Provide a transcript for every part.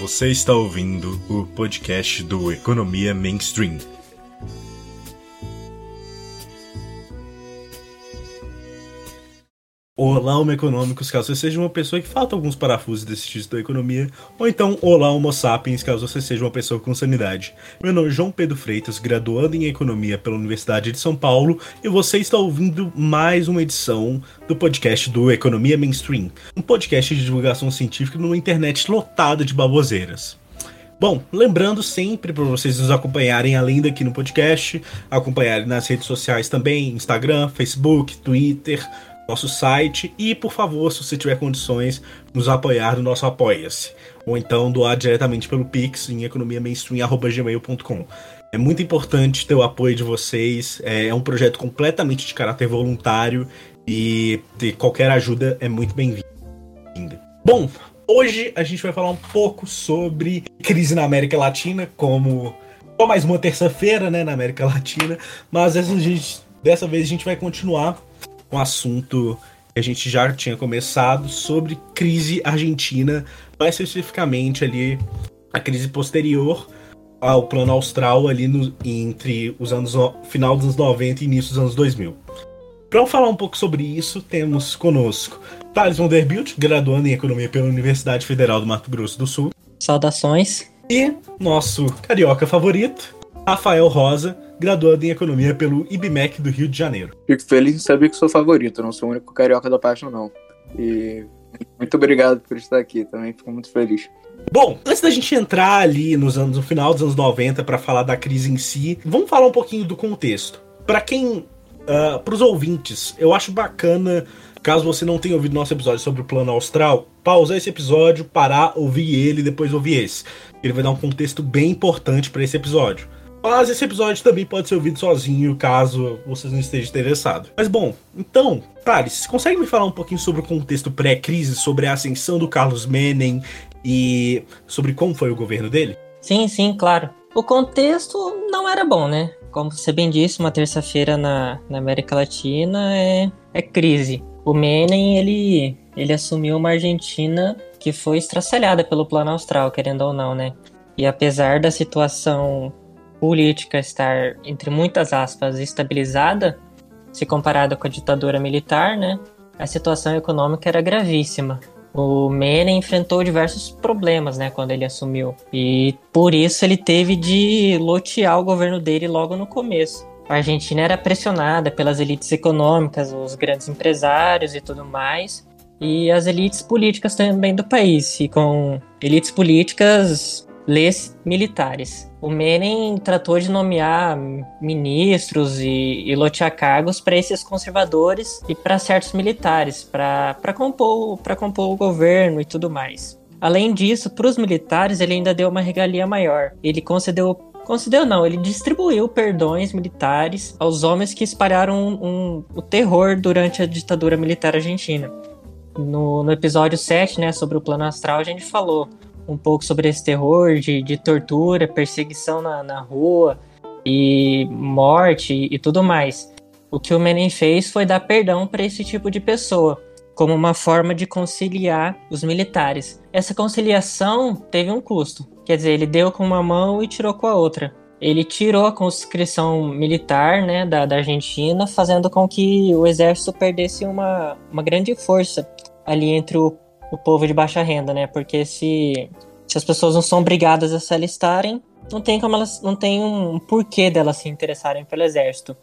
Você está ouvindo o podcast do Economia Mainstream. Olá, Homo Econômicos, caso você seja uma pessoa que falta alguns parafusos desse título da economia, ou então Olá, Homo Sapiens, caso você seja uma pessoa com sanidade. Meu nome é João Pedro Freitas, graduando em Economia pela Universidade de São Paulo, e você está ouvindo mais uma edição do podcast do Economia Mainstream, um podcast de divulgação científica numa internet lotada de baboseiras. Bom, lembrando sempre para vocês nos acompanharem além daqui no podcast, acompanharem nas redes sociais também, Instagram, Facebook, Twitter, nosso site e, por favor, se você tiver condições, nos apoiar no nosso Apoia-se. Ou então doar diretamente pelo Pix em economiamainstream.gmail.com. É muito importante ter o apoio de vocês. É, é um projeto completamente de caráter voluntário e qualquer ajuda é muito bem-vinda. Bom, hoje a gente vai falar um pouco sobre crise na América Latina, como só mais uma terça-feira, né, na América Latina, mas essa, gente, dessa vez a gente vai continuar um assunto que a gente já tinha começado sobre crise argentina, mais especificamente ali a crise posterior ao plano austral ali no, entre os anos final dos anos 90 e início dos anos 2000. Para falar um pouco sobre isso, temos conosco Thales Vanderbilt, graduando em Economia pela Universidade Federal do Mato Grosso do Sul. Saudações. E nosso carioca favorito, Rafael Rosa, graduado em Economia pelo IBMEC do Rio de Janeiro. Fico feliz em saber que sou favorito, não sou o único carioca da página, não. E muito obrigado por estar aqui, também fico muito feliz. Bom, antes da gente entrar ali nos anos, no final dos anos 90 para falar da crise em si, vamos falar um pouquinho do contexto. Para quem, uh, ah, para os ouvintes, eu acho bacana, caso você não tenha ouvido nosso episódio sobre o plano austral, pausar esse episódio, parar, ouvir ele e depois ouvir esse. Ele vai dar um contexto bem importante para esse episódio. Mas esse episódio também pode ser ouvido sozinho, caso vocês não estejam interessados. Mas bom, então, Thales, consegue me falar um pouquinho sobre o contexto pré-crise, sobre a ascensão do Carlos Menem e sobre como foi o governo dele? Sim, sim, claro. O contexto não era bom, né? Como você bem disse, uma terça-feira na, na América Latina é, é crise. O Menem, ele, ele assumiu uma Argentina que foi estraçalhada pelo plano austral, querendo ou não, né? E apesar da situação política estar, entre muitas aspas, estabilizada, se comparada com a ditadura militar, né, a situação econômica era gravíssima. O Menem enfrentou diversos problemas, né, quando ele assumiu. E por isso ele teve de lotear o governo dele logo no começo. A Argentina era pressionada pelas elites econômicas, os grandes empresários e tudo mais, e as elites políticas também do país, e com elites políticas lês militares. O Menem tratou de nomear ministros e, e lotear cargos para esses conservadores e para certos militares, para compor, compor o governo e tudo mais. Além disso, para os militares, ele ainda deu uma regalia maior. Ele concedeu concedeu não, ele distribuiu perdões militares aos homens que espalharam um, um, o terror durante a ditadura militar argentina. No, no episódio 7, né, sobre o plano astral, a gente falou um pouco sobre esse terror de, de tortura, perseguição na, na rua e morte e, e tudo mais. O que o Menem fez foi dar perdão para esse tipo de pessoa, como uma forma de conciliar os militares. Essa conciliação teve um custo, quer dizer, ele deu com uma mão e tirou com a outra. Ele tirou a conscrição militar né, da, da Argentina, fazendo com que o exército perdesse uma, uma grande força ali entre o o povo de baixa renda, né? Porque se, se as pessoas não são obrigadas a se alistarem, não tem como elas não tem um porquê delas se interessarem pelo exército.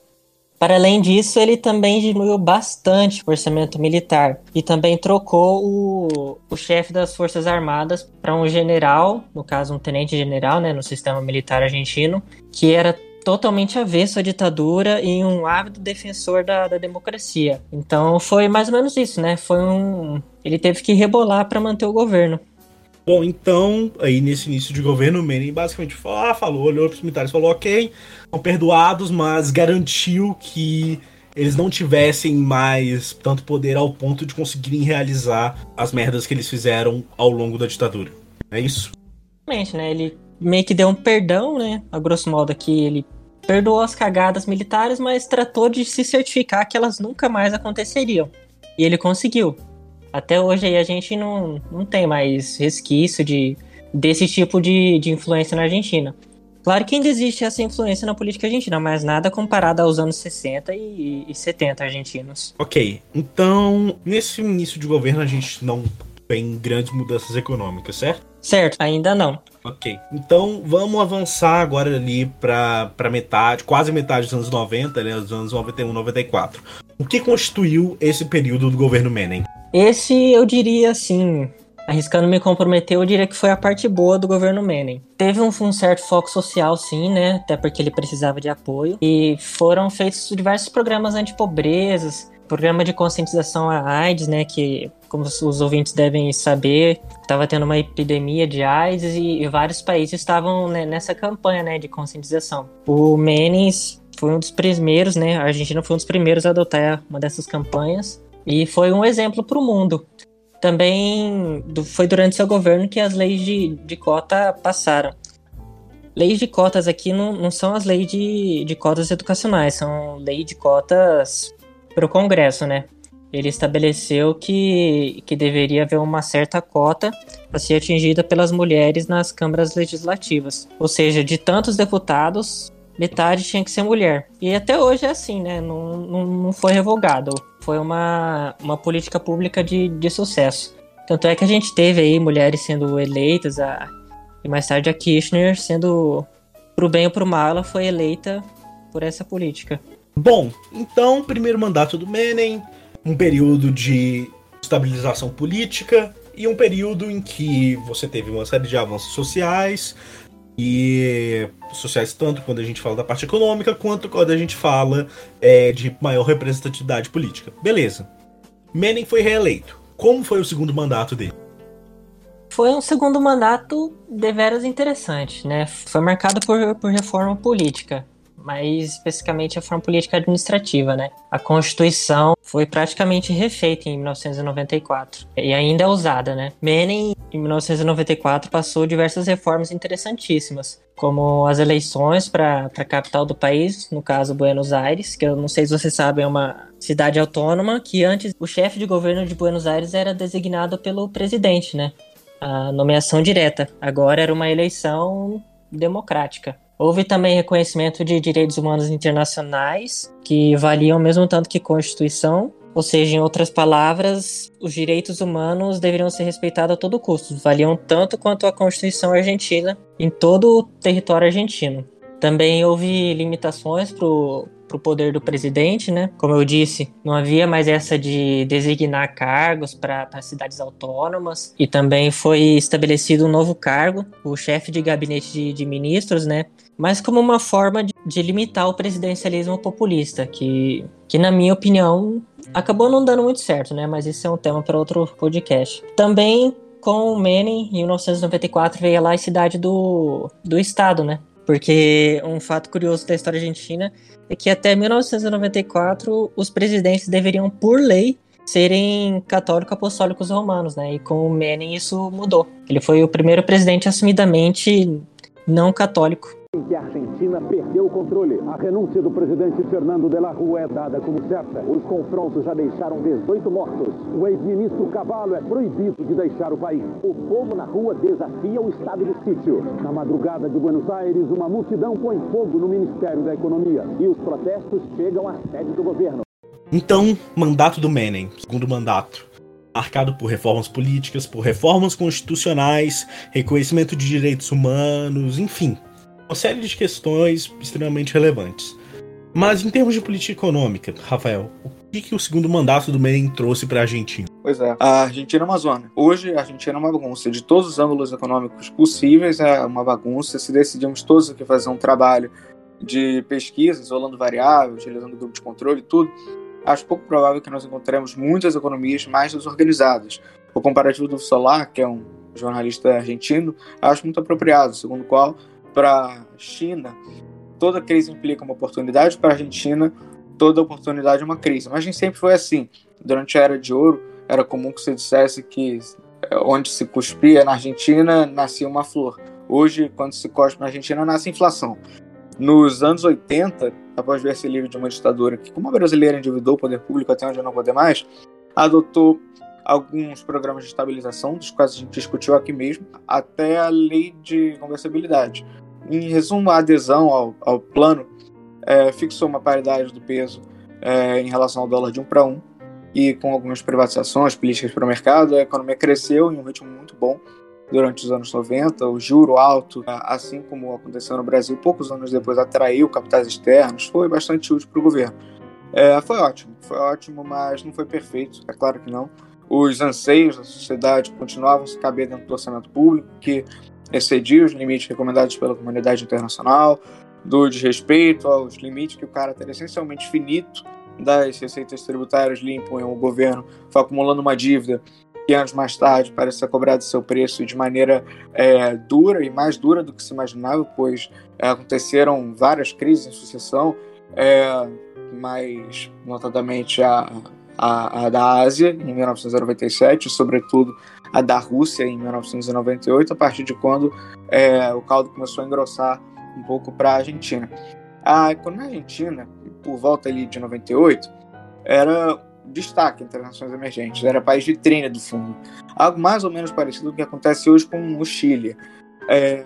Para além disso, ele também diminuiu bastante o orçamento militar e também trocou o, o chefe das Forças Armadas para um general, no caso um tenente-general, né, no sistema militar argentino, que era totalmente avesso à ditadura e um ávido defensor da, da democracia. Então foi mais ou menos isso, né? Foi um. Ele teve que rebolar para manter o governo. Bom, então, aí nesse início de governo, o Menem basicamente falou, ah, falou, olhou para os militares, falou, ok, estão perdoados, mas garantiu que eles não tivessem mais tanto poder ao ponto de conseguirem realizar as merdas que eles fizeram ao longo da ditadura. É isso? Exatamente, né? Ele meio que deu um perdão, né? A grosso modo aqui, ele perdoou as cagadas militares, mas tratou de se certificar que elas nunca mais aconteceriam. E ele conseguiu. Até hoje aí a gente não, não tem mais resquício de desse tipo de, de influência na Argentina. Claro que ainda existe essa influência na política argentina, mas nada comparado aos anos 60 e, e 70 argentinos. Ok, então nesse início de governo a gente não tem grandes mudanças econômicas, certo? Certo, ainda não. Ok, então vamos avançar agora ali para metade, quase metade dos anos 90, né, dos anos 91, 94. O que constituiu esse período do governo Menem? Esse eu diria assim, arriscando me comprometer, eu diria que foi a parte boa do governo Menem. Teve um, um, certo foco social, sim, né? Até porque ele precisava de apoio. E foram feitos diversos programas antipobrezas, programa de conscientização à AIDS, né? Que como os ouvintes devem saber, estava tendo uma epidemia de AIDS e, e vários países estavam né, nessa campanha né, de conscientização. O Menes foi um dos primeiros, né? A Argentina foi um dos primeiros a adotar uma dessas campanhas e foi um exemplo para o mundo. Também foi durante seu governo que as leis de, de cota passaram. Leis de cotas aqui não, não são as leis de, de cotas educacionais, são leis de cotas para o Congresso, né? Ele estabeleceu que, que deveria haver uma certa cota a ser atingida pelas mulheres nas câmaras legislativas. Ou seja, de tantos deputados, metade tinha que ser mulher. E até hoje é assim, né? Não, não, não foi revogado. Foi uma, uma política pública de, de sucesso. Tanto é que a gente teve aí mulheres sendo eleitas, a, e mais tarde a Kirchner sendo, pro bem ou pro mal, ela foi eleita por essa política. Bom, então, primeiro mandato do Menem, um período de estabilização política e um período em que você teve uma série de avanços sociais e sociais tanto quando a gente fala da parte econômica quanto quando a gente fala é, de maior representatividade política. Beleza. Menem foi reeleito. Como foi o segundo mandato dele? Foi um segundo mandato deveras interessante, né? Foi marcado por, por reforma política mais especificamente a forma política administrativa, né? A Constituição foi praticamente refeita em 1994 e ainda é usada, né? Menem, em 1994, passou diversas reformas interessantíssimas, como as eleições para a capital do país, no caso Buenos Aires, que eu não sei se vocês sabem, é uma cidade autônoma que antes o chefe de governo de Buenos Aires era designado pelo presidente, né? A nomeação direta. Agora era uma eleição democrática. Houve também reconhecimento de direitos humanos internacionais, que valiam mesmo tanto que Constituição, ou seja, em outras palavras, os direitos humanos deveriam ser respeitados a todo custo, valiam tanto quanto a Constituição argentina em todo o território argentino. Também houve limitações o para o poder do presidente, né? Como eu disse, não havia mais essa de designar cargos para cidades autônomas e também foi estabelecido um novo cargo, o chefe de gabinete de, de ministros, né? Mas como uma forma de, de, limitar o presidencialismo populista, que, que na minha opinião acabou não dando muito certo, né? Mas isso é um tema para outro podcast. Também com o Menem, em 1994, veio lá a cidade do, do Estado, né? Porque um fato curioso da história argentina é que até 1994 os presidentes deveriam, por lei, serem católicos apostólicos romanos, né? E com o Menem isso mudou. Ele foi o primeiro presidente assumidamente não católico em que a Argentina perdeu o controle. A renúncia do presidente Fernando de la Rua é dada como certa. Os confrontos já deixaram 18 mortos. O ex-ministro Cavallo é proibido de deixar o país. O povo na rua desafia o estado de sítio. Na madrugada de Buenos Aires, uma multidão põe fogo no Ministério da Economia e os protestos chegam à sede do governo. Então, mandato do Menem, segundo mandato marcado por reformas políticas, por reformas constitucionais, reconhecimento de direitos humanos, enfim, uma série de questões extremamente relevantes. Mas em termos de política econômica, Rafael, o que, que o segundo mandato do Menem trouxe para a Argentina? Pois é, a Argentina é uma zona. Hoje a Argentina é uma bagunça. De todos os ângulos econômicos possíveis, é uma bagunça. Se decidimos todos aqui fazer um trabalho de pesquisa, isolando variáveis, utilizando grupo de controle e tudo, acho pouco provável que nós encontremos muitas economias mais desorganizadas. O comparativo do Solar, que é um jornalista argentino, acho muito apropriado, segundo o qual para a China, toda crise implica uma oportunidade, para a Argentina, toda oportunidade é uma crise. Mas a gente sempre foi assim. Durante a Era de Ouro, era comum que você dissesse que é, onde se cuspia na Argentina, nascia uma flor. Hoje, quando se cospe na Argentina, nasce inflação. Nos anos 80, após ver se livre de uma ditadura que, como a brasileira endividou o poder público até onde não poder mais, adotou alguns programas de estabilização, dos quais a gente discutiu aqui mesmo, até a lei de conversibilidade. Em resumo, a adesão ao, ao plano é, fixou uma paridade do peso é, em relação ao dólar de um para um, e com algumas privatizações, políticas para o mercado, a economia cresceu em um ritmo muito bom durante os anos 90. O juro alto, assim como aconteceu no Brasil, poucos anos depois atraiu capitais externos, foi bastante útil para o governo. É, foi ótimo, foi ótimo, mas não foi perfeito, é claro que não. Os anseios da sociedade continuavam se caber dentro do orçamento público, que excedia os limites recomendados pela comunidade internacional, do desrespeito aos limites que o caráter essencialmente finito das receitas tributárias limpam o governo foi acumulando uma dívida que anos mais tarde parece ser cobrado seu preço de maneira é, dura e mais dura do que se imaginava, pois é, aconteceram várias crises em sucessão, é, notadamente a, a, a, da Ásia em 1997, sobretudo a da Rússia em 1998, a partir de quando é, o caldo começou a engrossar um pouco para a Argentina. A economia argentina, por volta ali de 98, era destaque entre as nações emergentes, era país de vitrine do fundo. Algo mais ou menos parecido com o que acontece hoje com o Chile. É,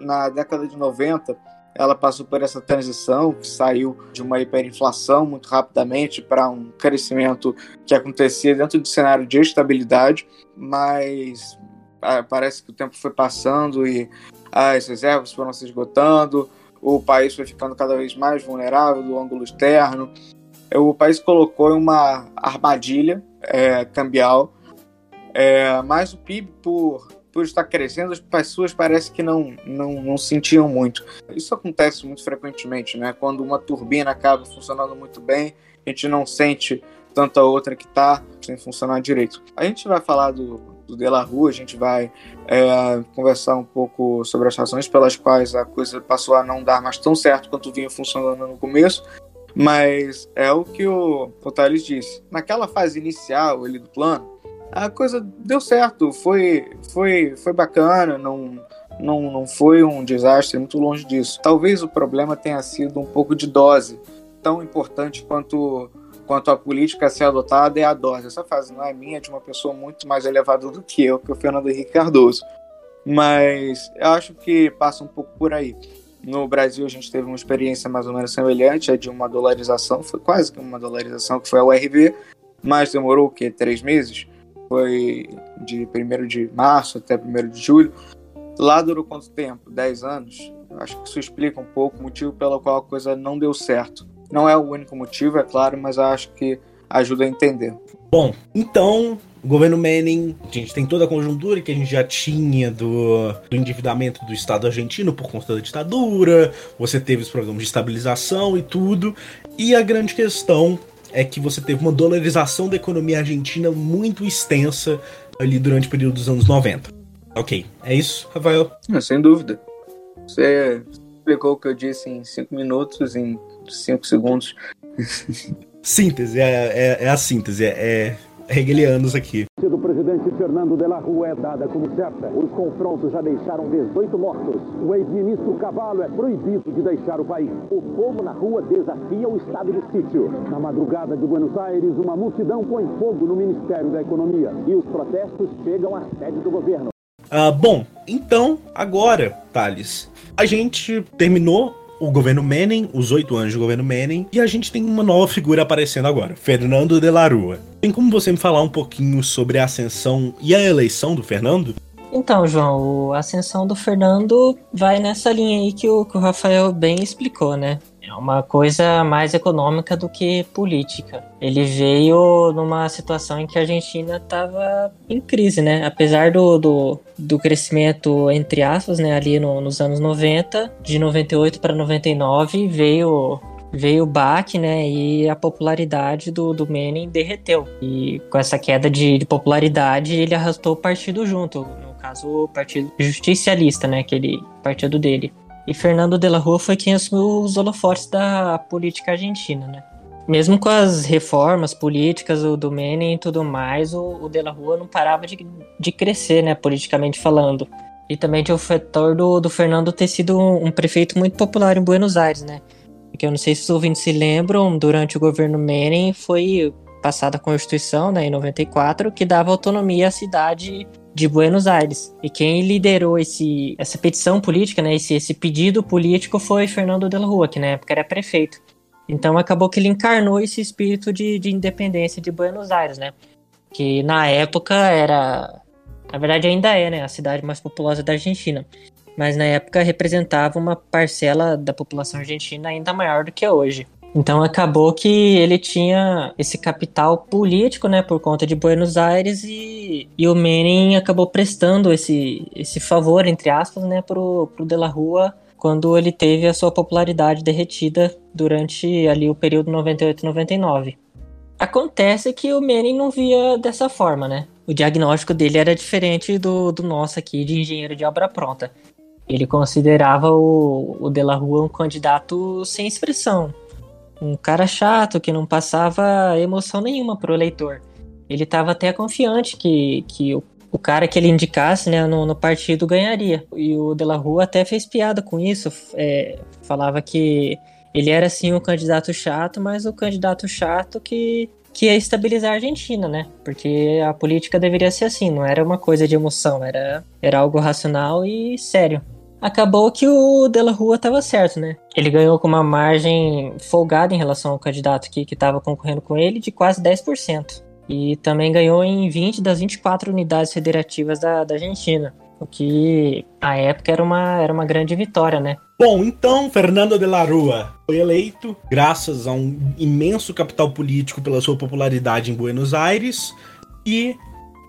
na década de 90, ela passou por essa transição que saiu de uma hiperinflação muito rapidamente para um crescimento que acontecia dentro do cenário de estabilidade, mas ah, parece que o tempo foi passando e as reservas foram se esgotando, o país foi ficando cada vez mais vulnerável do ângulo externo. O país colocou uma armadilha é, cambial, é, mas o PIB, por, por estar crescendo, as pessoas parece que não, não, não sentiam muito. Isso acontece muito frequentemente, né? Quando uma turbina acaba funcionando muito bem, a gente não sente tanto a outra que está sem funcionar direito. A gente vai falar do, do De La Rua, a gente vai é, conversar um pouco sobre as razões pelas quais a coisa passou a não dar mais tão certo quanto vinha funcionando no começo, mas é o que o Potales disse. Naquela fase inicial ali do plano, a coisa deu certo, foi, foi, foi bacana, não, não, não foi um desastre, muito longe disso. Talvez o problema tenha sido um pouco de dose, tão importante quanto quanto à política a ser adotada é a dose. Essa frase não é minha, é de uma pessoa muito mais elevada do que eu, que é o Fernando Henrique Cardoso. Mas eu acho que passa um pouco por aí. No Brasil, a gente teve uma experiência mais ou menos semelhante, a de uma dolarização, foi quase que uma dolarização, que foi a URV, mas demorou o quê? Três meses? Foi de 1 de março até 1 de julho. Lá durou quanto tempo? Dez anos? Acho que isso explica um pouco o motivo pelo qual a coisa não deu certo. Não é o único motivo, é claro, mas acho que ajuda a entender. Bom, então, o governo Manning, a gente tem toda a conjuntura que a gente já tinha do, do endividamento do Estado argentino por conta da ditadura, você teve os programas de estabilização e tudo, e a grande questão é que você teve uma dolarização da economia argentina muito extensa ali durante o período dos anos 90. Ok, é isso, Rafael? sem dúvida. Você explicou o que eu disse em cinco minutos, em cinco segundos. síntese, é, é, é, a síntese, é, é hegelianos aqui. Presidente Fernando de la Rua é dada como certa. Os confrontos já deixaram 18 mortos. O ex-ministro Cavallo é proibido de deixar o país. O povo na rua desafia o estado de sítio. Na madrugada de Buenos Aires, uma multidão põe fogo no Ministério da Economia e os protestos chegam à sede do governo. Ah, bom, então, agora, Thales, a gente terminou o governo Menem, os oito anos do governo Menem, e a gente tem uma nova figura aparecendo agora, Fernando de la Rua. Tem como você me falar um pouquinho sobre a ascensão e a eleição do Fernando? Então, João, a ascensão do Fernando vai nessa linha aí que o, que o Rafael bem explicou, né? É uma coisa mais econômica do que política. Ele veio numa situação em que a Argentina estava em crise, né? Apesar do, do, do crescimento, entre aspas, né, ali no, nos anos 90, de 98 para 99, veio veio o baque, né, e a popularidade do, do Menem derreteu. E com essa queda de, de popularidade, ele arrastou o partido junto, no caso, o Partido Justicialista, né, aquele partido dele. E Fernando de la Rua foi quem assumiu os holofotes da política argentina, né? Mesmo com as reformas políticas do, Menem e tudo mais, o, o de la Rua não parava de, de crescer, né, politicamente falando. E também tinha o fator do, do Fernando ter sido um, um prefeito muito popular em Buenos Aires, né? Porque eu não sei se os ouvintes se lembram, durante o governo Menem foi passada a Constituição, né, em 94, que dava autonomia à cidade de Buenos Aires. E quem liderou esse, essa petição política, né, esse, esse pedido político foi Fernando de la Rua, que na época era prefeito. Então acabou que ele encarnou esse espírito de, de independência de Buenos Aires, né? Que na época era. Na verdade ainda é, né? A cidade mais populosa da Argentina. Mas na época representava uma parcela da população argentina ainda maior do que é hoje. Então acabou que ele tinha esse capital político, né, por conta de Buenos Aires e, e o Menem acabou prestando esse, esse favor, entre aspas, né, pro, pro De La Rua quando ele teve a sua popularidade derretida durante ali o período 98-99. Acontece que o Menem não via dessa forma, né? O diagnóstico dele era diferente do, do nosso aqui de engenheiro de obra pronta. Ele considerava o, o De La Rua um candidato sem expressão, um cara chato que não passava emoção nenhuma pro eleitor. Ele estava até confiante que, que o, o cara que ele indicasse né, no, no, partido ganharia. E o De La Rua até fez piada com isso, é, falava que ele era sim um candidato chato, mas o candidato chato que, que ia estabilizar a Argentina, né? Porque a política deveria ser assim, não era uma coisa de emoção, era, era algo racional e sério acabou que o De La Rua estava certo, né? Ele ganhou com uma margem folgada em relação ao candidato que estava concorrendo com ele de quase 10%. E também ganhou em 20 das 24 unidades federativas da, da Argentina. O que, à época, era uma, era uma grande vitória, né? Bom, então, Fernando de la Rua foi eleito graças a um imenso capital político pela sua popularidade em Buenos Aires e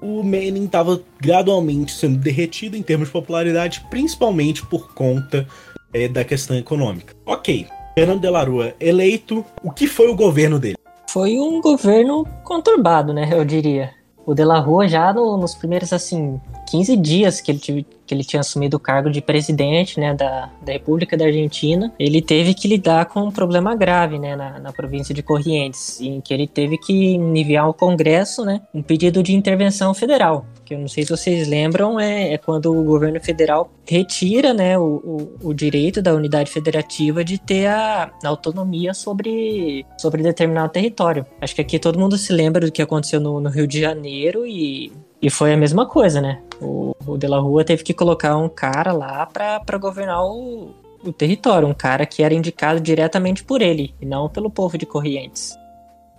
o Manning estava gradualmente sendo derretido em termos de popularidade, principalmente por conta é, da questão econômica. Ok, Fernando de la Rua eleito, o que foi o governo dele? Foi um governo conturbado, né, eu diria. O de la Rua já no, nos primeiros, assim, 15 dias que ele, que ele tinha assumido o cargo de presidente né, da, da República da Argentina, ele teve que lidar com um problema grave né, na, na província de Corrientes, em que ele teve que enviar ao Congresso né, um pedido de intervenção federal que eu não sei se vocês lembram, é, é quando o governo federal retira né, o, o, o, direito da unidade federativa de ter a, a, autonomia sobre, sobre determinado território. Acho que aqui todo mundo se lembra do que aconteceu no, no Rio de Janeiro e, e foi a mesma coisa, né? O, o De La Rua teve que colocar um cara lá para governar o, o território, um cara que era indicado diretamente por ele e não pelo povo de Corrientes.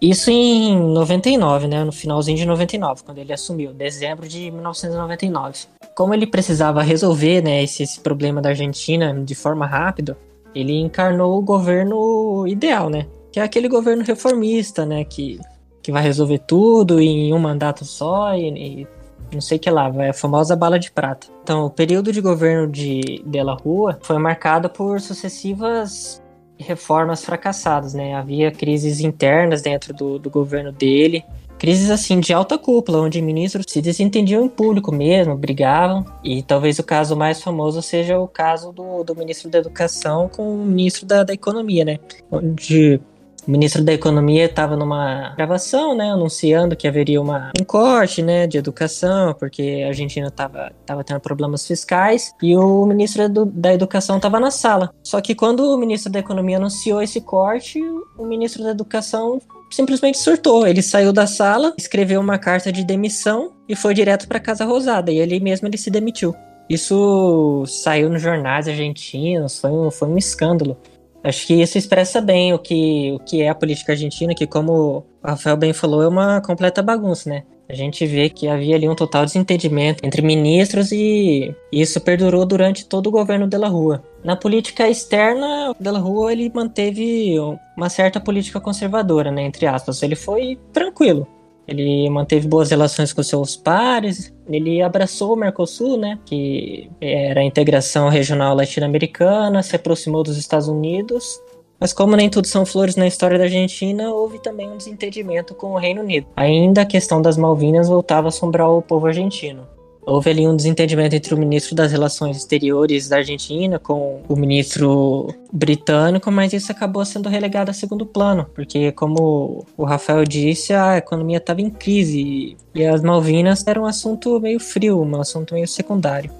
Isso em 99, né? No finalzinho de 99, quando ele assumiu, dezembro de 1999. Como ele precisava resolver, né, esse, esse problema da Argentina de forma rápida, ele encarnou o governo ideal, né? Que é aquele governo reformista, né? Que, que vai resolver tudo em um mandato só e, e não sei que lá, vai a famosa bala de prata. Então, o período de governo de Della Rua foi marcado por sucessivas reformas fracassadas, né? Havia crises internas dentro do, do governo dele, crises assim de alta cúpula, onde ministros se desentendiam em público mesmo, brigavam. E talvez o caso mais famoso seja o caso do, do ministro da Educação com o ministro da, da Economia, né? Onde o ministro da Economia estava numa gravação, né, anunciando que haveria uma, um corte, né, de educação, porque a Argentina estava tava tendo problemas fiscais, e o ministro da Educação estava na sala. Só que quando o ministro da Economia anunciou esse corte, o ministro da Educação simplesmente surtou. Ele saiu da sala, escreveu uma carta de demissão e foi direto para Casa Rosada, e ali mesmo ele se demitiu. Isso saiu nos jornais argentinos, foi um, foi um escândalo. Acho que isso expressa bem o que, o que é a política argentina, que como o Rafael bem falou, é uma completa bagunça, né? A gente vê que havia ali um total desentendimento entre ministros e isso perdurou durante todo o governo de La Rua. Na política externa, de La Rua ele manteve uma certa política conservadora, né, entre aspas. Ele foi tranquilo. Ele manteve boas relações com seus pares, ele abraçou o Mercosul, né, que era a integração regional latino-americana, se aproximou dos Estados Unidos, mas como nem tudo são flores na história da Argentina, houve também um desentendimento com o Reino Unido. Ainda a questão das Malvinas voltava a assombrar o povo argentino. Houve ali um desentendimento entre o ministro das Relações Exteriores da Argentina com o ministro britânico, mas isso acabou sendo relegado a segundo plano, porque, como o Rafael disse, a economia estava em crise e as Malvinas eram um assunto meio frio, um assunto meio secundário.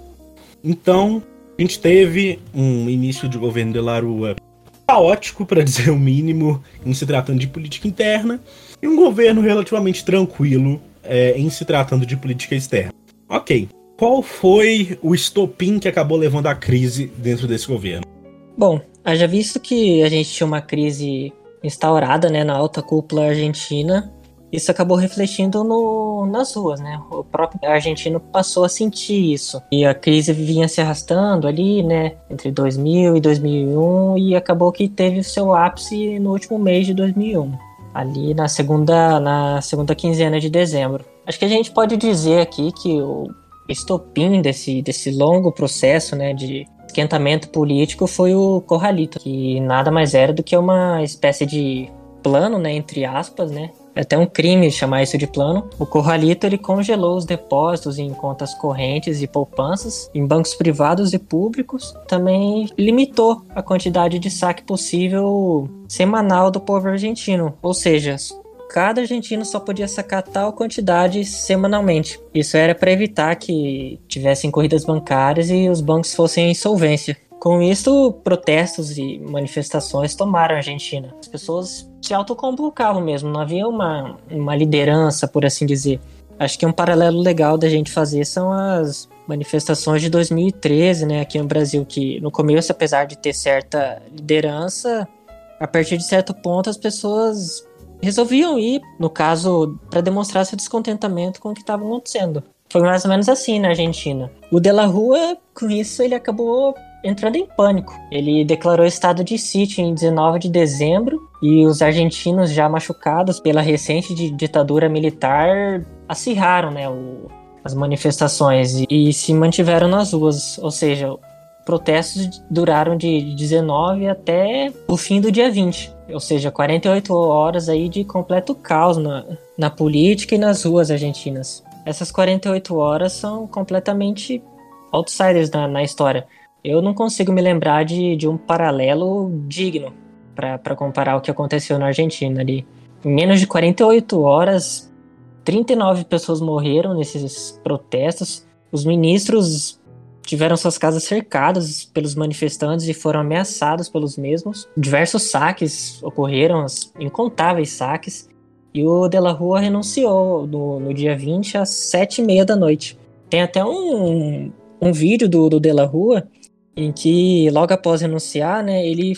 Então, a gente teve um início de governo de Larua caótico, para dizer o mínimo, em se tratando de política interna, e um governo relativamente tranquilo é, em se tratando de política externa. Ok. Qual foi o estopim que acabou levando à crise dentro desse governo? Bom, haja visto que a gente tinha uma crise instaurada né, na alta cúpula argentina, isso acabou refletindo no, nas ruas, né? O próprio argentino passou a sentir isso. E a crise vinha se arrastando ali, né? Entre 2000 e 2001 e acabou que teve o seu ápice no último mês de 2001. Ali na segunda, na segunda quinzena de dezembro. Acho que a gente pode dizer aqui que o estopim desse, desse longo processo, né? De esquentamento político foi o Corralito, que nada mais era do que uma espécie de plano, né, entre aspas, né, é até um crime chamar isso de plano. O Corralito ele congelou os depósitos em contas correntes e poupanças em bancos privados e públicos. Também limitou a quantidade de saque possível semanal do povo argentino, ou seja, cada argentino só podia sacar tal quantidade semanalmente. Isso era para evitar que tivessem corridas bancárias e os bancos fossem em insolvência. Com isso, protestos e manifestações tomaram a Argentina. As pessoas se autoconvocavam mesmo, não havia uma, uma liderança, por assim dizer. Acho que um paralelo legal da gente fazer são as manifestações de 2013, né, aqui no Brasil, que no começo, apesar de ter certa liderança, a partir de certo ponto as pessoas resolviam ir, no caso, para demonstrar seu descontentamento com o que estava acontecendo. Foi mais ou menos assim na Argentina. O De La Rua, com isso, ele acabou entrando em pânico. Ele declarou estado de sítio em 19 de dezembro e os argentinos já machucados pela recente ditadura militar acirraram né, o, as manifestações e, e se mantiveram nas ruas, ou seja, protestos duraram de 19 até o fim do dia 20, ou seja, 48 horas aí de completo caos na, na política e nas ruas argentinas. Essas 48 horas são completamente outsiders na, na história eu não consigo me lembrar de, de um paralelo digno para comparar o que aconteceu na Argentina ali. Em menos de 48 horas, 39 pessoas morreram nesses protestos. Os ministros tiveram suas casas cercadas pelos manifestantes e foram ameaçados pelos mesmos. Diversos saques ocorreram, incontáveis saques. E o De La Rua renunciou no, no dia 20 às 7h30 da noite. Tem até um, um vídeo do, do De La Rua em que logo após renunciar, né, ele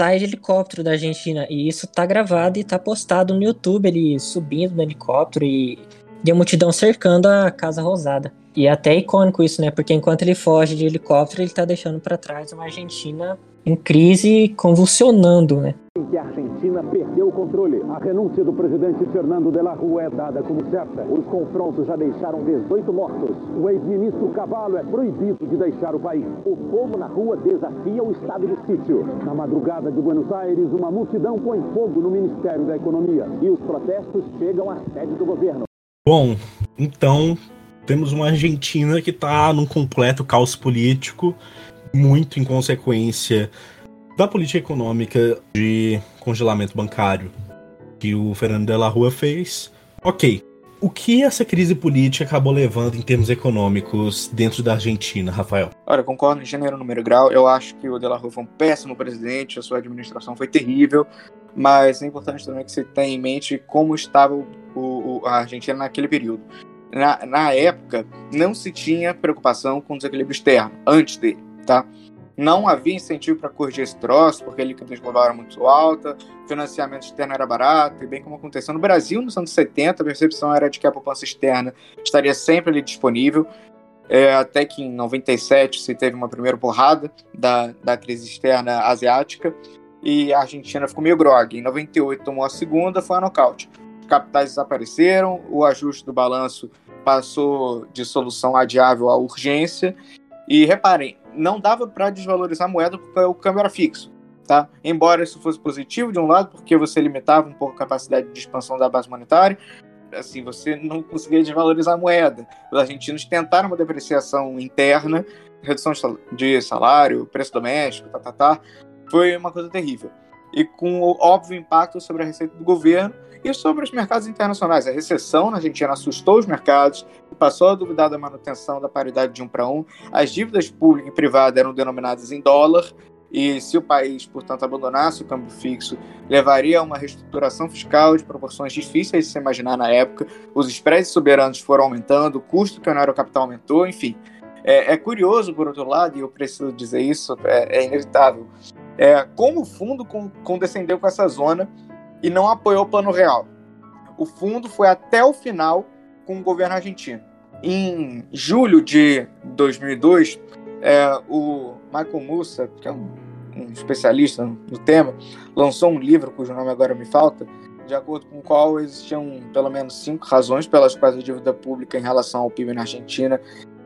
sai de helicóptero da Argentina e isso tá gravado e tá postado no YouTube, ele subindo no helicóptero e, e a multidão cercando a Casa Rosada. E é até icônico isso, né? Porque enquanto ele foge de helicóptero, ele tá deixando para trás uma Argentina em crise, convulsionando, né? que a Argentina perdeu o controle. A renúncia do presidente Fernando de la Rua é dada como certa. Os confrontos já deixaram 18 mortos. O ex-ministro Cavallo é proibido de deixar o país. O povo na rua desafia o estado de sítio. Na madrugada de Buenos Aires, uma multidão põe fogo no Ministério da Economia e os protestos chegam à sede do governo. Bom, então temos uma Argentina que está num completo caos político, muito em consequência da política econômica de congelamento bancário que o Fernando de la Rua fez. Ok. O que essa crise política acabou levando em termos econômicos dentro da Argentina, Rafael? Olha, concordo em gênero, número grau. Eu acho que o De La Rua foi um péssimo presidente, a sua administração foi terrível, mas é importante também que você tenha em mente como estava o, o, a Argentina naquele período. Na, na época, não se tinha preocupação com o desequilíbrio externo, antes dele, tá? Não havia incentivo para corrigir esse troço, porque a liquidez global era muito alta, financiamento externo era barato, e bem como aconteceu no Brasil nos anos 70, a percepção era de que a poupança externa estaria sempre ali disponível, é, até que em 97 se teve uma primeira porrada da, da crise externa asiática, e a Argentina ficou meio grog. Em 98 tomou a segunda, foi a nocaute. Os capitais desapareceram, o ajuste do balanço passou de solução adiável à urgência, e reparem, não dava para desvalorizar a moeda porque o câmbio era fixo. Tá? Embora isso fosse positivo de um lado, porque você limitava um pouco a capacidade de expansão da base monetária, assim, você não conseguia desvalorizar a moeda. Os argentinos tentaram uma depreciação interna, redução de salário, preço doméstico, tá, tá, tá. Foi uma coisa terrível. E com óbvio impacto sobre a receita do governo e sobre os mercados internacionais. A recessão na Argentina assustou os mercados e passou a duvidar da manutenção da paridade de um para um. As dívidas públicas e privadas eram denominadas em dólar e se o país, portanto, abandonasse o câmbio fixo, levaria a uma reestruturação fiscal de proporções difíceis de se imaginar na época. Os spreads soberanos foram aumentando, o custo que o capital aumentou, enfim. É, é, curioso, por outro lado, e eu preciso dizer isso, é, é inevitável, é, como o fundo condescendeu com essa zona e não apoiou o plano real. O fundo foi até o final com o governo argentino. Em julho de 2002, é, o Michael Mussa, que é um, um, especialista no tema, lançou um livro cujo nome agora me falta, de acordo com o qual existiam pelo menos cinco razões pelas quais a dívida pública em relação ao PIB na Argentina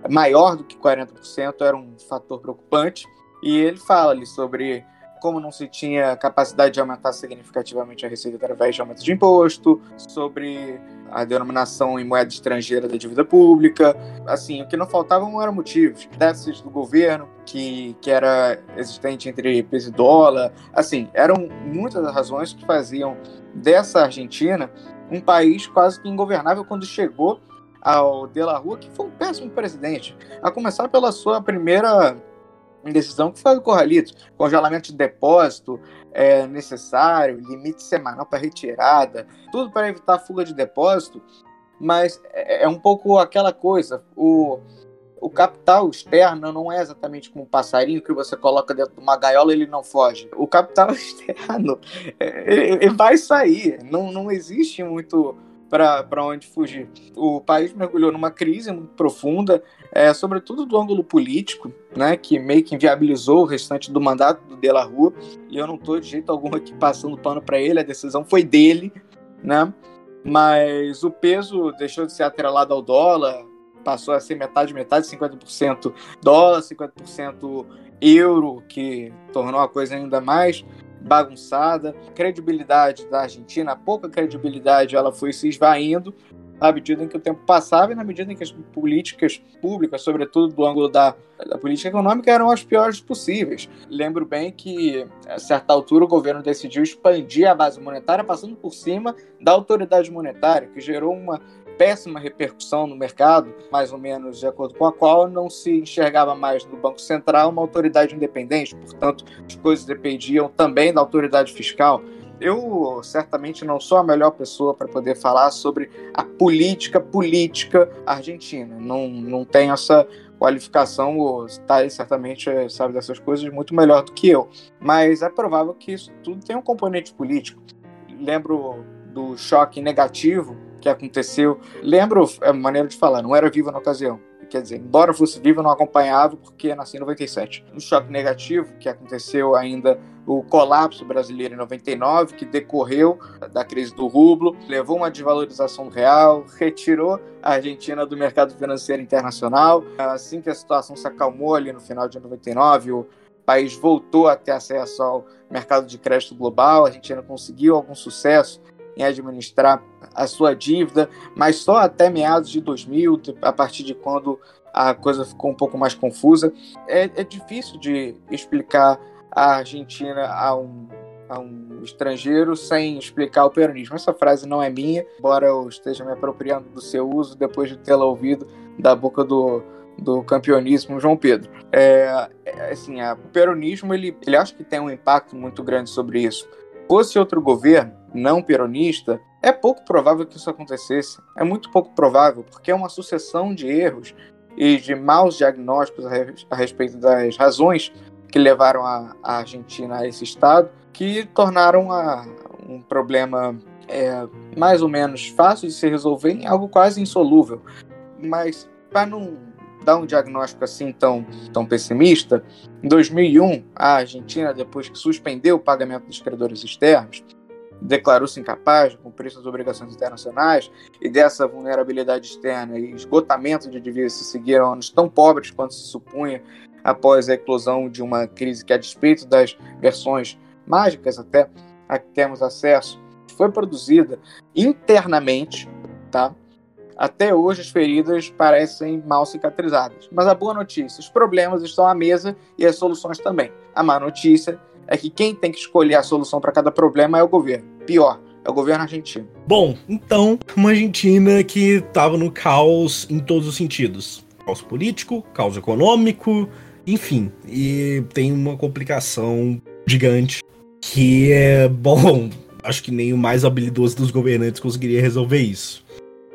maior do que 40% era um fator preocupante. E ele fala ali sobre como não se tinha capacidade de aumentar significativamente a receita através de aumento de imposto, sobre a denominação em moeda estrangeira da dívida pública. Assim, o que não faltavam eram motivos. Déficit do governo, que, que era existente entre peso e dólar. Assim, eram muitas as razões que faziam dessa Argentina um país quase que ingovernável quando chegou ao De La Rua, que foi um péssimo presidente. A começar pela sua primeira decisão que foi o Corralito, congelamento de depósito é, necessário, limite semanal para retirada, tudo para evitar fuga de depósito, mas é, é um pouco aquela coisa, o, o capital externo não é exatamente como um passarinho que você coloca dentro de uma gaiola ele não foge. O capital externo é, ele vai sair, não, não existe muito para onde fugir. O país mergulhou numa crise muito profunda, é, sobretudo do ângulo político, né, que meio que inviabilizou o restante do mandato do De La Rua, e eu não estou de jeito algum aqui passando pano para ele, a decisão foi dele, né, mas o peso deixou de ser atrelado ao dólar, passou a ser metade, metade, 50% dólar, 50% euro, que tornou a coisa ainda mais bagunçada. Credibilidade da Argentina, a pouca credibilidade, ela foi se esvaindo à medida em que o tempo passava e na medida em que as políticas públicas, sobretudo do ângulo da, da política econômica, eram as piores possíveis. Lembro bem que, a certa altura, o governo decidiu expandir a base monetária, passando por cima da autoridade monetária, que gerou uma péssima repercussão no mercado, mais ou menos de acordo com a qual não se enxergava mais no Banco Central uma autoridade independente, portanto, as coisas dependiam também da autoridade fiscal. Eu certamente não sou a melhor pessoa para poder falar sobre a política política argentina. Não, não tenho essa qualificação, o Thales certamente sabe dessas coisas muito melhor do que eu. Mas é provável que isso tudo tem um componente político. Lembro do choque negativo que aconteceu. Lembro a maneira de falar, não era vivo na ocasião. Quer dizer, embora fosse vivo, eu não acompanhava porque nasci em 97. Um choque negativo que aconteceu ainda o colapso brasileiro em 99, que decorreu da crise do rublo, levou uma desvalorização real, retirou a Argentina do mercado financeiro internacional. Assim que a situação se acalmou ali no final de 99, o país voltou a ter acesso ao mercado de crédito global, a Argentina conseguiu algum sucesso em administrar a sua dívida, mas só até meados de 2000, a partir de quando a coisa ficou um pouco mais confusa. É, é difícil de explicar a Argentina a um, a um estrangeiro sem explicar o peronismo. Essa frase não é minha, embora eu esteja me apropriando do seu uso depois de tê-la ouvido da boca do, do campeonismo João Pedro. É, é assim, a, o peronismo ele, ele acha que tem um impacto muito grande sobre isso. Fosse outro governo, não peronista, é pouco provável que isso acontecesse. É muito pouco provável, porque é uma sucessão de erros e de maus diagnósticos a, respeito das razões que levaram a, Argentina a esse estado, que tornaram a, um problema é, mais ou menos fácil de se resolver em algo quase insolúvel. Mas, para não dar um diagnóstico assim tão, tão pessimista, em 2001, a Argentina, depois que suspendeu o pagamento dos credores externos, declarou-se incapaz de cumprir suas obrigações internacionais e dessa vulnerabilidade externa e esgotamento de dívidas se seguiram anos tão pobres quanto se supunha após a eclosão de uma crise que, a despeito das versões mágicas até a que temos acesso, foi produzida internamente, tá? Até hoje as feridas parecem mal cicatrizadas. Mas a boa notícia, os problemas estão à mesa e as soluções também. A má notícia é que quem tem que escolher a solução para cada problema é o governo. Pior, é o governo argentino. Bom, então, uma Argentina que estava no caos em todos os sentidos: caos político, caos econômico, Enfim, e tem uma complicação gigante que é, bom, acho que nem o mais habilidoso dos governantes conseguiria resolver isso.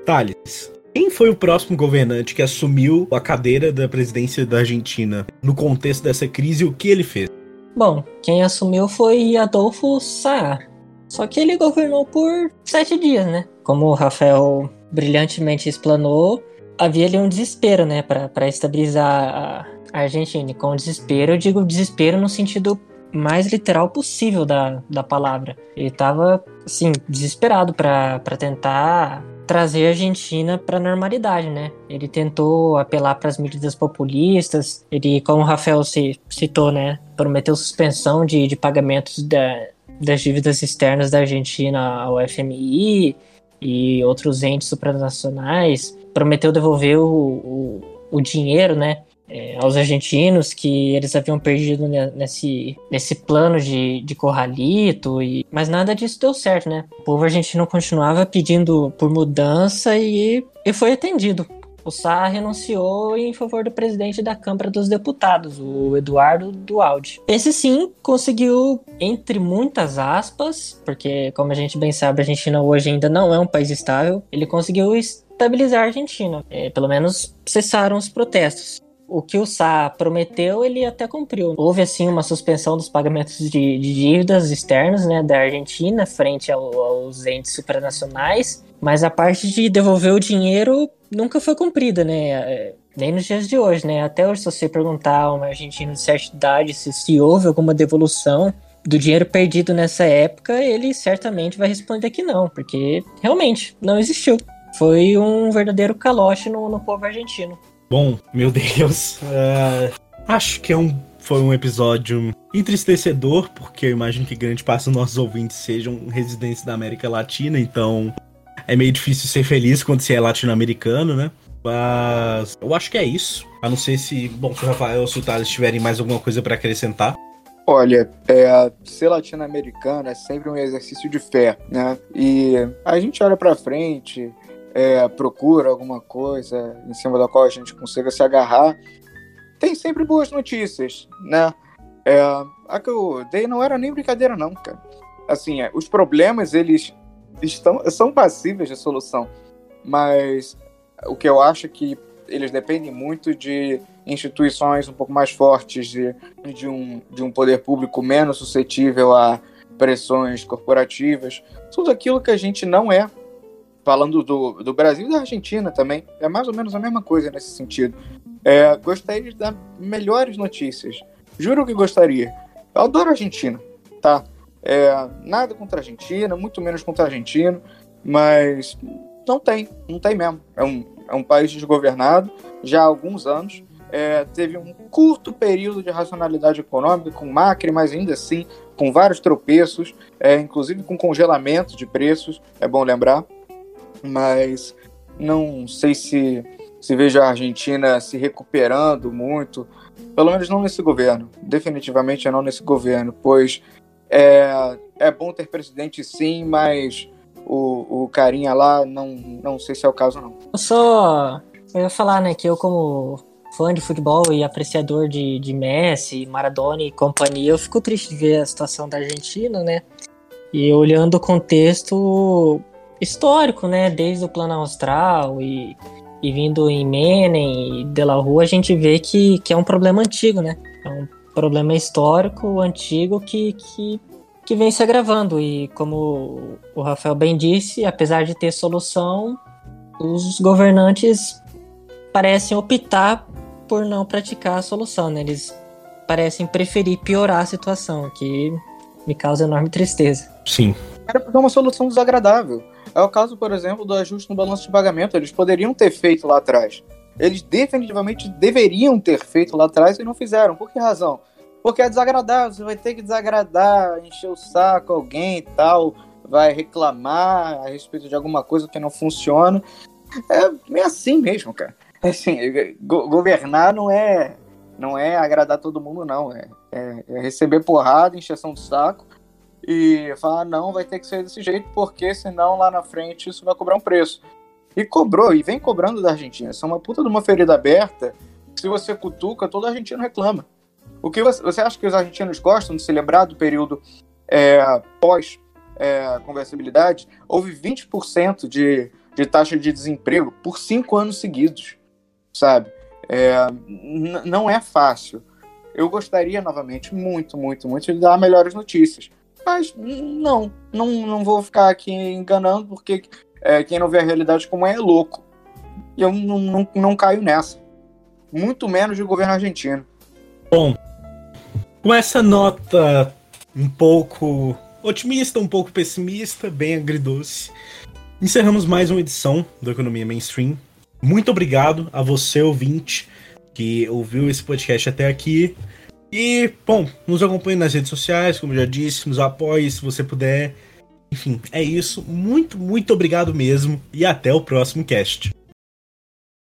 Thales, quem foi o próximo governante que assumiu a cadeira da presidência da Argentina no contexto dessa crise e o que ele fez? Bom, quem assumiu foi Adolfo Saar. Só que ele governou por sete dias, né? Como o Rafael brilhantemente explanou, havia ali um desespero, né, para estabilizar a Argentina. E com desespero, eu digo desespero no sentido mais literal possível da, da palavra. Ele estava, assim, desesperado para tentar trazer a Argentina para a normalidade, né? Ele tentou apelar para as medidas populistas, ele, como o Rafael se, citou, né, prometeu suspensão de, de pagamentos da, das dívidas externas da Argentina ao FMI e outros entes supranacionais, prometeu devolver o, o, o dinheiro, né, é, aos argentinos que eles haviam perdido nesse, nesse plano de, de corralito, e, mas nada disso deu certo, né? O povo argentino continuava pedindo por mudança e, e foi atendido. O Sá renunciou em favor do presidente da Câmara dos Deputados, o Eduardo Dualdi. Esse sim conseguiu, entre muitas aspas, porque como a gente bem sabe, a Argentina hoje ainda não é um país estável, ele conseguiu estabilizar a Argentina. É, pelo menos cessaram os protestos o que o Sá prometeu, ele até cumpriu. Houve, assim, uma suspensão dos pagamentos de, de dívidas externas, né, da Argentina, frente ao, aos entes supranacionais, mas a parte de devolver o dinheiro nunca foi cumprida, né, é, nem nos dias de hoje, né, até hoje, se você perguntar a um argentino de certa idade se, se houve alguma devolução do dinheiro perdido nessa época, ele certamente vai responder que não, porque realmente não existiu. Foi um verdadeiro calote no, no povo argentino. Bom, meu Deus. Uh, acho que é um, foi um episódio entristecedor, porque eu imagino que grande parte dos nossos ouvintes sejam residentes da América Latina, então é meio difícil ser feliz quando você é latino-americano, né? Mas eu acho que é isso. A não ser se, bom, se o Rafael ou se o Thales tiverem mais alguma coisa para acrescentar. Olha, é, ser latino-americano é sempre um exercício de fé, né? E a gente olha para frente, é, procura alguma coisa em cima da qual a gente consiga se agarrar, tem sempre boas notícias, né? É, a que eu dei não era nem brincadeira, não, cara. Assim, é, os problemas, eles estão, são passíveis de solução, mas o que eu acho é que eles dependem muito de instituições um pouco mais fortes, de, de, um, de um poder público menos suscetível a pressões corporativas, tudo aquilo que a gente não é falando do, do Brasil e da Argentina também, é mais ou menos a mesma coisa nesse sentido. É, gostaria de dar melhores notícias. Juro que gostaria. Eu adoro a Argentina, tá? É, nada contra a Argentina, muito menos contra a Argentina, mas não tem, não tem mesmo. É um, é um país desgovernado já há alguns anos. É, teve um curto período de racionalidade econômica com Macri, mas ainda assim com vários tropeços, é, inclusive com congelamento de preços, é bom lembrar mas não sei se, se vejo a Argentina se recuperando muito, pelo menos não nesse governo, definitivamente não nesse governo, pois é, é bom ter presidente sim, mas o, o carinha lá não, não sei se é o caso não. Eu só eu ia falar, né, que eu como fã de futebol e apreciador de, de Messi, Maradona e companhia, eu fico triste de ver a situação da Argentina, né? E olhando o contexto, histórico, né? Desde o plano austral e, e vindo em Menem e De La Rua, a gente vê que, que é um problema antigo, né? É um problema histórico, antigo, que, que, que vem se agravando. E como o Rafael bem disse, apesar de ter solução, os governantes parecem optar por não praticar a solução, né? Eles parecem preferir piorar a situação, que me causa enorme tristeza. Sim. Era uma solução desagradável. É o caso, por exemplo, do ajuste no balanço de pagamento. Eles poderiam ter feito lá atrás. Eles definitivamente deveriam ter feito lá atrás e não fizeram. Por que razão? Porque é desagradável, você vai ter que desagradar, encher o saco alguém e tal, vai reclamar a respeito de alguma coisa que não funciona. É, é assim mesmo, cara. É assim, go governar não é não é agradar todo mundo, não. É, é, é receber porrada, encheção de saco e falar, não, vai ter que ser desse jeito, porque senão lá na frente isso vai cobrar um preço. E cobrou, e vem cobrando da Argentina. Isso é uma puta de uma ferida aberta se você cutuca, todo argentino reclama. O que você, você acha que os argentinos gostam de se lembrar do período é, pós é, conversibilidade? Houve 20% de, de taxa de desemprego por cinco anos seguidos, sabe? É, não é fácil. Eu gostaria, novamente, muito, muito, muito, de dar melhores notícias. Mas não, não, não vou ficar aqui enganando, porque é, quem não vê a realidade como é é louco. E eu não, não, não caio nessa. Muito menos de governo argentino. Bom, com essa nota um pouco otimista, um pouco pessimista, bem agridoce, encerramos mais uma edição do Economia Mainstream. Muito obrigado a você, ouvinte, que ouviu esse podcast até aqui. E, bom, nos acompanhe nas redes sociais, como já disse, nos apoie se você puder. Enfim, é isso. Muito, muito obrigado mesmo e até o próximo cast.